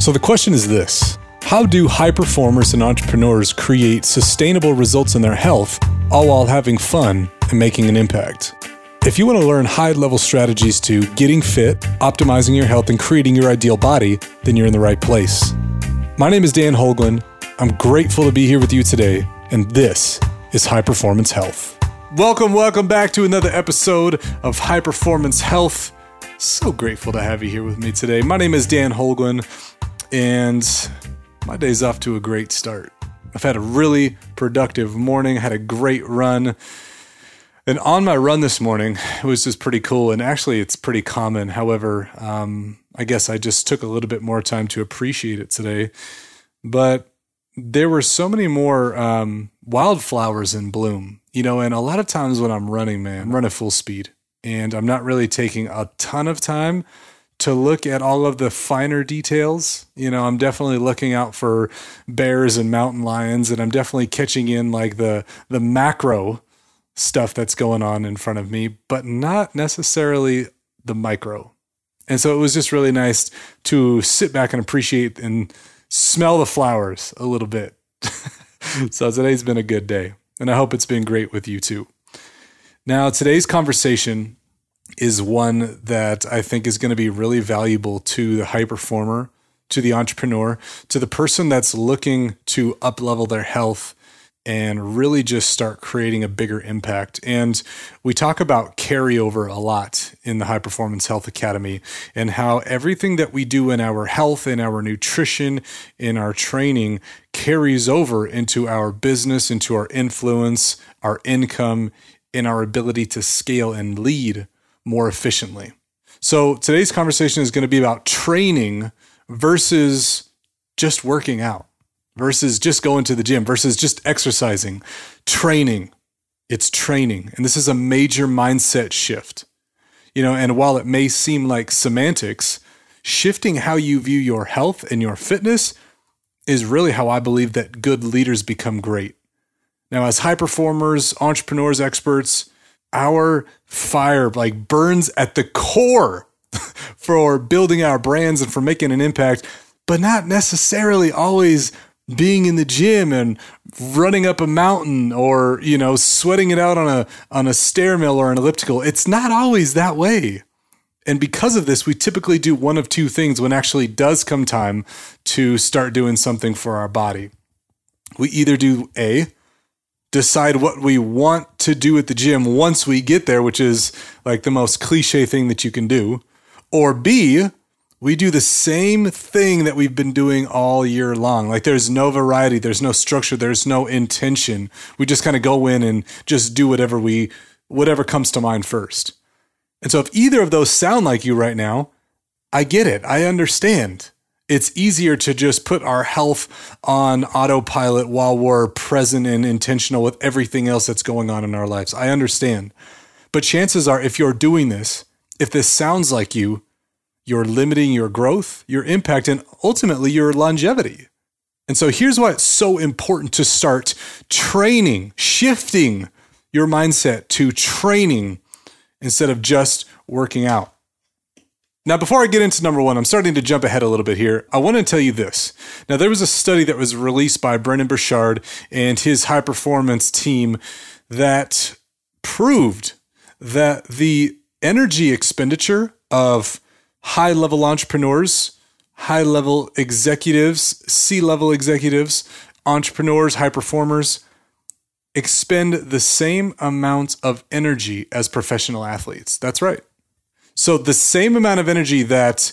So the question is this How do high performers and entrepreneurs create sustainable results in their health, all while having fun and making an impact? If you want to learn high level strategies to getting fit, optimizing your health, and creating your ideal body, then you're in the right place. My name is Dan Holguin. I'm grateful to be here with you today, and this is High Performance Health. Welcome, welcome back to another episode of High Performance Health. So grateful to have you here with me today. My name is Dan Holguin, and my day's off to a great start. I've had a really productive morning, had a great run. And on my run this morning, it was just pretty cool. And actually, it's pretty common. However, um, I guess I just took a little bit more time to appreciate it today. But there were so many more um, wildflowers in bloom, you know. And a lot of times when I'm running, man, I'm running full speed and I'm not really taking a ton of time to look at all of the finer details. You know, I'm definitely looking out for bears and mountain lions, and I'm definitely catching in like the the macro stuff that's going on in front of me, but not necessarily the micro. And so it was just really nice to sit back and appreciate and smell the flowers a little bit. so today's been a good day, and I hope it's been great with you too. Now, today's conversation is one that I think is going to be really valuable to the high performer, to the entrepreneur, to the person that's looking to up level their health and really just start creating a bigger impact. And we talk about carryover a lot in the High Performance Health Academy and how everything that we do in our health, in our nutrition, in our training carries over into our business, into our influence, our income, in our ability to scale and lead more efficiently. So today's conversation is going to be about training versus just working out, versus just going to the gym, versus just exercising. Training. It's training. And this is a major mindset shift. You know, and while it may seem like semantics, shifting how you view your health and your fitness is really how I believe that good leaders become great. Now, as high performers, entrepreneurs, experts, our fire like burns at the core for building our brands and for making an impact, but not necessarily always being in the gym and running up a mountain or you know sweating it out on a on a stair mill or an elliptical. It's not always that way. And because of this we typically do one of two things when actually does come time to start doing something for our body. We either do a decide what we want to do at the gym once we get there, which is like the most cliche thing that you can do. Or B, we do the same thing that we've been doing all year long. Like there's no variety, there's no structure, there's no intention. We just kind of go in and just do whatever we whatever comes to mind first. And so if either of those sound like you right now, I get it. I understand it's easier to just put our health on autopilot while we're present and intentional with everything else that's going on in our lives. I understand. But chances are, if you're doing this, if this sounds like you, you're limiting your growth, your impact, and ultimately your longevity. And so here's why it's so important to start training, shifting your mindset to training instead of just working out. Now, before I get into number one, I'm starting to jump ahead a little bit here. I want to tell you this. Now, there was a study that was released by Brendon Burchard and his high performance team that proved that the energy expenditure of high level entrepreneurs, high level executives, C level executives, entrepreneurs, high performers expend the same amount of energy as professional athletes. That's right. So the same amount of energy that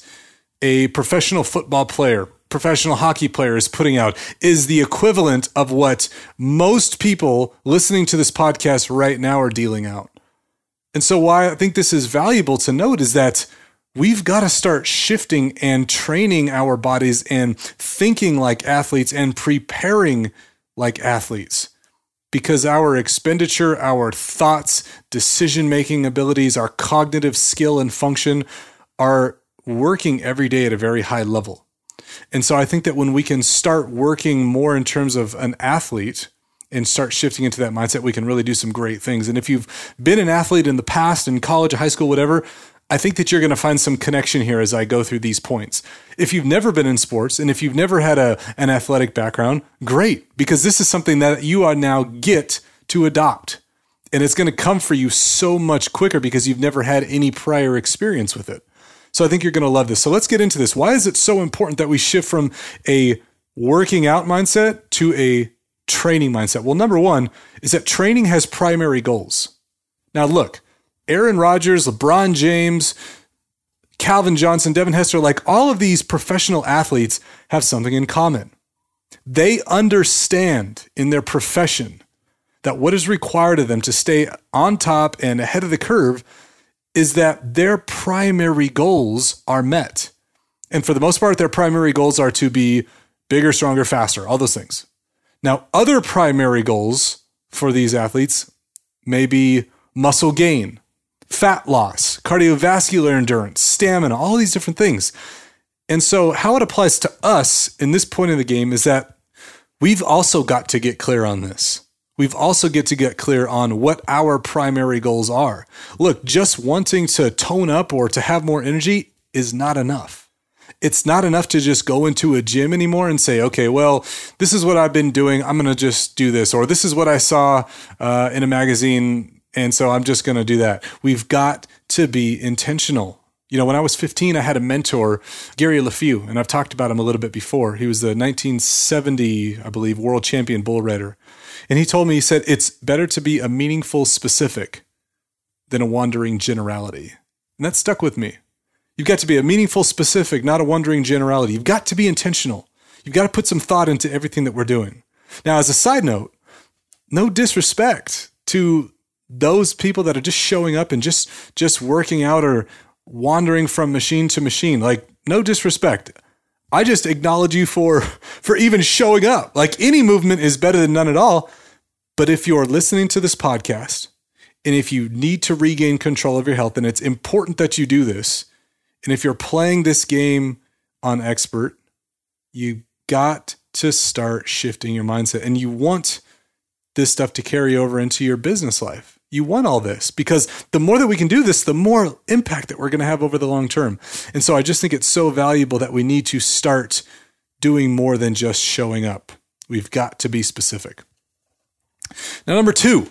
a professional football player, professional hockey player is putting out is the equivalent of what most people listening to this podcast right now are dealing out. And so why I think this is valuable to note is that we've got to start shifting and training our bodies and thinking like athletes and preparing like athletes because our expenditure, our thoughts, decision making abilities, our cognitive skill and function are working every day at a very high level. And so I think that when we can start working more in terms of an athlete and start shifting into that mindset, we can really do some great things. And if you've been an athlete in the past, in college, high school, whatever, I think that you're going to find some connection here as I go through these points. If you've never been in sports and if you've never had a, an athletic background, great, because this is something that you are now get to adopt. And it's going to come for you so much quicker because you've never had any prior experience with it. So I think you're going to love this. So let's get into this. Why is it so important that we shift from a working out mindset to a training mindset? Well, number one is that training has primary goals. Now, look, Aaron Rodgers, LeBron James, Calvin Johnson, Devin Hester, like all of these professional athletes have something in common. They understand in their profession that what is required of them to stay on top and ahead of the curve is that their primary goals are met. And for the most part, their primary goals are to be bigger, stronger, faster, all those things. Now, other primary goals for these athletes may be muscle gain, fat loss, cardiovascular endurance, stamina, all these different things. And so, how it applies to us in this point in the game is that we've also got to get clear on this. We've also get to get clear on what our primary goals are. Look, just wanting to tone up or to have more energy is not enough. It's not enough to just go into a gym anymore and say, okay, well, this is what I've been doing. I'm going to just do this. Or this is what I saw uh, in a magazine and so I'm just going to do that. We've got to be intentional. You know, when I was 15, I had a mentor, Gary Leffew, and I've talked about him a little bit before. He was the 1970, I believe, world champion bull rider. And he told me, he said, it's better to be a meaningful specific than a wandering generality. And that stuck with me. You've got to be a meaningful specific, not a wandering generality. You've got to be intentional. You've got to put some thought into everything that we're doing. Now, as a side note, no disrespect to those people that are just showing up and just just working out or wandering from machine to machine like no disrespect. I just acknowledge you for for even showing up. Like any movement is better than none at all. But if you're listening to this podcast and if you need to regain control of your health and it's important that you do this. And if you're playing this game on expert you got to start shifting your mindset and you want this stuff to carry over into your business life you want all this because the more that we can do this, the more impact that we're going to have over the long term. And so I just think it's so valuable that we need to start doing more than just showing up. We've got to be specific. Now, number two,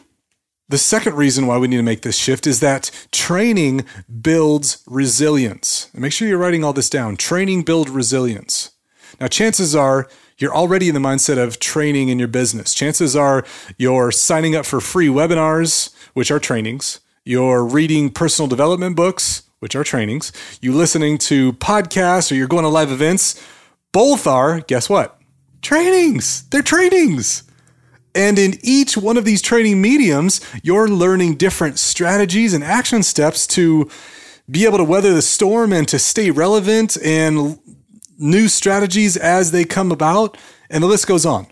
the second reason why we need to make this shift is that training builds resilience. And make sure you're writing all this down. Training builds resilience. Now, chances are you're already in the mindset of training in your business. Chances are you're signing up for free webinars which are trainings. You're reading personal development books, which are trainings. You're listening to podcasts or you're going to live events. Both are, guess what? Trainings. They're trainings. And in each one of these training mediums, you're learning different strategies and action steps to be able to weather the storm and to stay relevant and new strategies as they come about. And the list goes on.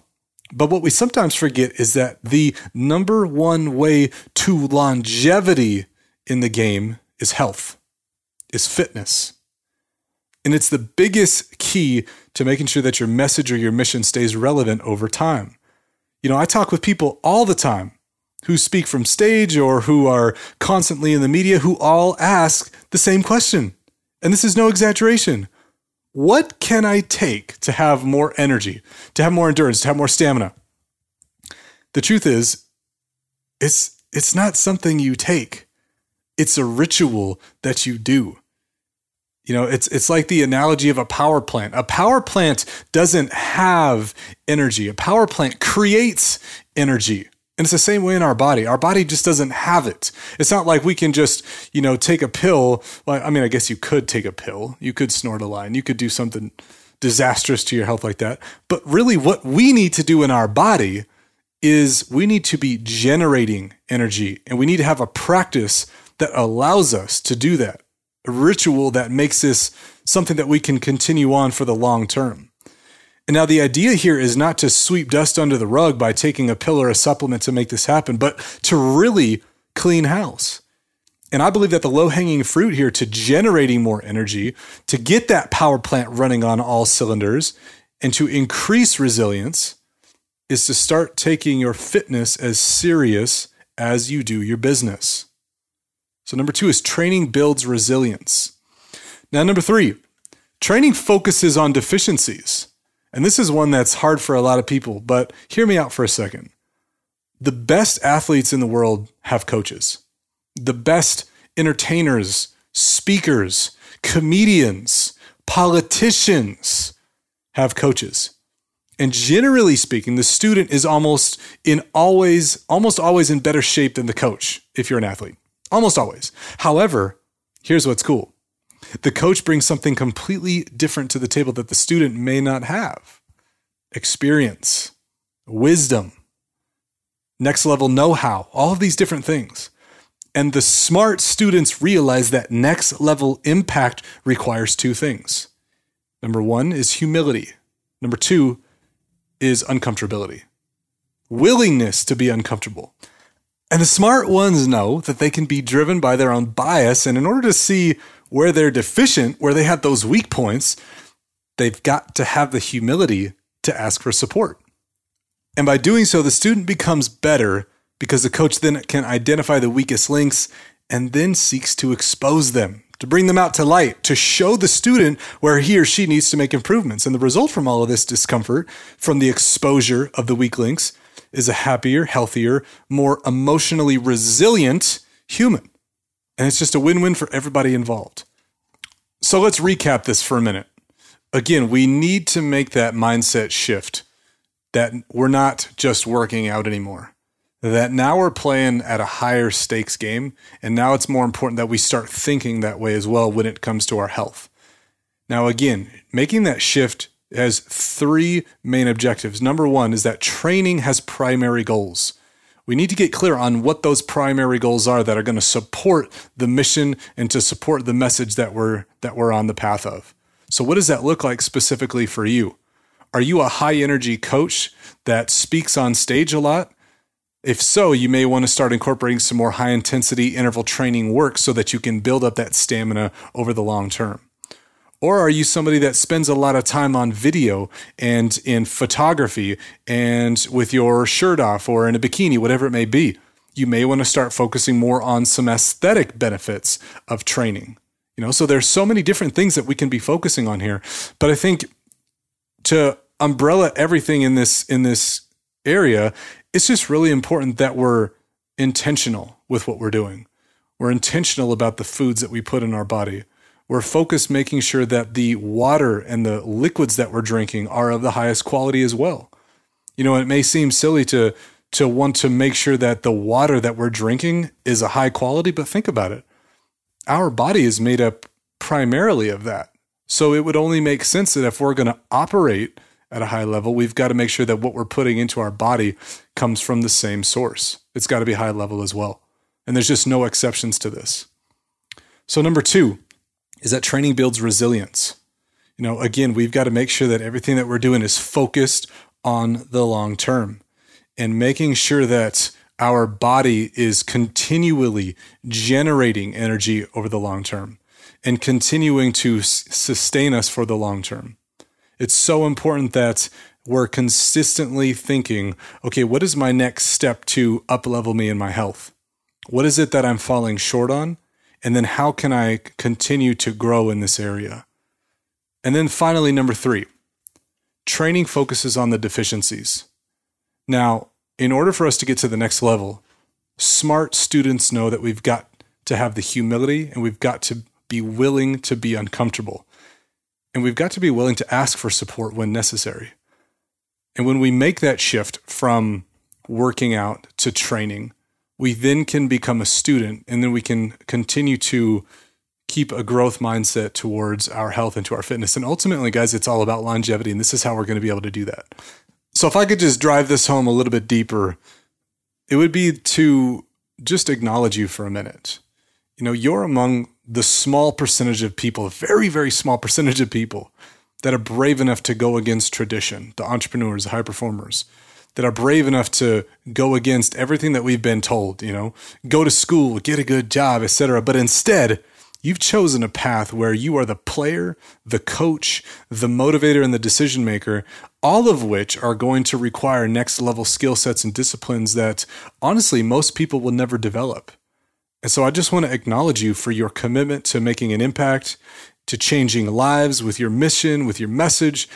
But what we sometimes forget is that the number one way to longevity in the game is health, is fitness. And it's the biggest key to making sure that your message or your mission stays relevant over time. You know, I talk with people all the time who speak from stage or who are constantly in the media who all ask the same question. And this is no exaggeration what can I take to have more energy, to have more endurance, to have more stamina? The truth is, it's it's not something you take. It's a ritual that you do. You know, it's it's like the analogy of a power plant. A power plant doesn't have energy. A power plant creates energy. And it's the same way in our body. Our body just doesn't have it. It's not like we can just, you know, take a pill. Well, I mean, I guess you could take a pill. You could snort a line. You could do something disastrous to your health like that. But really, what we need to do in our body is we need to be generating energy and we need to have a practice that allows us to do that. A ritual that makes this something that we can continue on for the long term. And now the idea here is not to sweep dust under the rug by taking a pill or a supplement to make this happen, but to really clean house. And I believe that the low hanging fruit here to generating more energy, to get that power plant running on all cylinders, and to increase resilience is to start taking your fitness as serious as you do your business. So, number two is training builds resilience. Now, number three, training focuses on deficiencies. And this is one that's hard for a lot of people, but hear me out for a second. The best athletes in the world have coaches. The best entertainers, speakers, comedians, politicians have coaches. And generally speaking, the student is almost in always almost always in better shape than the coach if you're an athlete. Almost always. However, here's what's cool. The coach brings something completely different to the table that the student may not have. Experience, wisdom, next level know-how, all of these different things. And the smart students realize that next level impact requires two things. Number 1 is humility. Number 2 is uncomfortability, willingness to be uncomfortable. And the smart ones know that they can be driven by their own bias. And in order to see where they're deficient, where they have those weak points, they've got to have the humility to ask for support. And by doing so, the student becomes better because the coach then can identify the weakest links and then seeks to expose them to bring them out to light, to show the student where he or she needs to make improvements. And the result from all of this discomfort, from the exposure of the weak links, is a happier, healthier, more emotionally resilient human. And it's just a win win for everybody involved. So let's recap this for a minute. Again, we need to make that mindset shift that we're not just working out anymore that now we're playing at a higher stakes game. And now it's more important that we start thinking that way as well when it comes to our health. Now, again, making that shift has three main objectives. Number one is that training has primary goals. We need to get clear on what those primary goals are that are going to support the mission and to support the message that we're that we're on the path of. So what does that look like specifically for you? Are you a high energy coach that speaks on stage a lot? If so, you may want to start incorporating some more high intensity interval training work so that you can build up that stamina over the long term. Or are you somebody that spends a lot of time on video and in photography and with your shirt off or in a bikini, whatever it may be? You may want to start focusing more on some aesthetic benefits of training. You know, so there's so many different things that we can be focusing on here. But I think to umbrella everything in this in this area it's just really important that we're intentional with what we're doing. We're intentional about the foods that we put in our body. We're focused making sure that the water and the liquids that we're drinking are of the highest quality as well. You know, it may seem silly to to want to make sure that the water that we're drinking is a high quality, but think about it. Our body is made up primarily of that. So it would only make sense that if we're going to operate at a high level, we've got to make sure that what we're putting into our body comes from the same source. It's got to be high level as well. And there's just no exceptions to this. So, number two is that training builds resilience. You know, again, we've got to make sure that everything that we're doing is focused on the long term and making sure that our body is continually generating energy over the long term and continuing to sustain us for the long term. It's so important that we're consistently thinking, okay, what is my next step to uplevel me in my health? What is it that I'm falling short on? And then how can I continue to grow in this area? And then finally, number three, training focuses on the deficiencies. Now, in order for us to get to the next level, smart students know that we've got to have the humility and we've got to be willing to be uncomfortable. And we've got to be willing to ask for support when necessary. And when we make that shift from working out to training, we then can become a student and then we can continue to keep a growth mindset towards our health and to our fitness. And ultimately, guys, it's all about longevity. And this is how we're going to be able to do that. So, if I could just drive this home a little bit deeper, it would be to just acknowledge you for a minute. You know, you're among the small percentage of people, very, very small percentage of people that are brave enough to go against tradition, the entrepreneurs, the high performers, that are brave enough to go against everything that we've been told, you know, go to school, get a good job, etc. But instead, you've chosen a path where you are the player, the coach, the motivator, and the decision maker, all of which are going to require next level skill sets and disciplines that honestly most people will never develop. And so I just want to acknowledge you for your commitment to making an impact, to changing lives with your mission, with your message.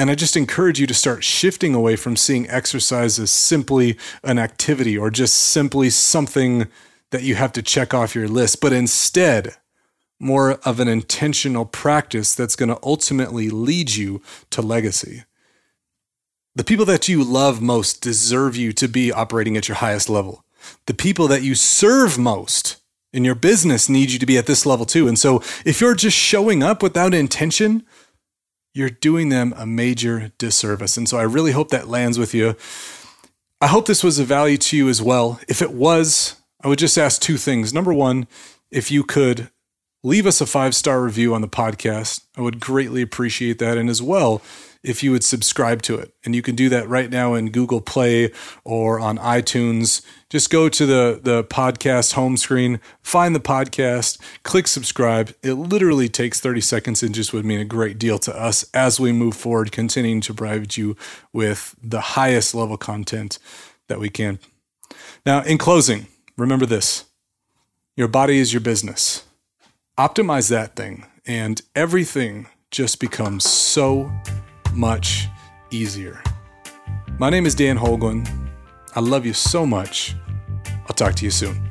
And I just encourage you to start shifting away from seeing exercise as simply an activity or just simply something that you have to check off your list, but instead, more of an intentional practice that's going to ultimately lead you to legacy. The people that you love most deserve you to be operating at your highest level. The people that you serve most in your business need you to be at this level too. And so if you're just showing up without intention, you're doing them a major disservice. And so I really hope that lands with you. I hope this was of value to you as well. If it was, I would just ask two things. Number one, if you could leave us a five star review on the podcast, I would greatly appreciate that. And as well, if you would subscribe to it. And you can do that right now in Google Play or on iTunes. Just go to the, the podcast home screen, find the podcast, click subscribe. It literally takes 30 seconds and just would mean a great deal to us as we move forward, continuing to provide you with the highest level content that we can. Now, in closing, remember this your body is your business. Optimize that thing, and everything just becomes so much easier. My name is Dan Holguin. I love you so much. I'll talk to you soon.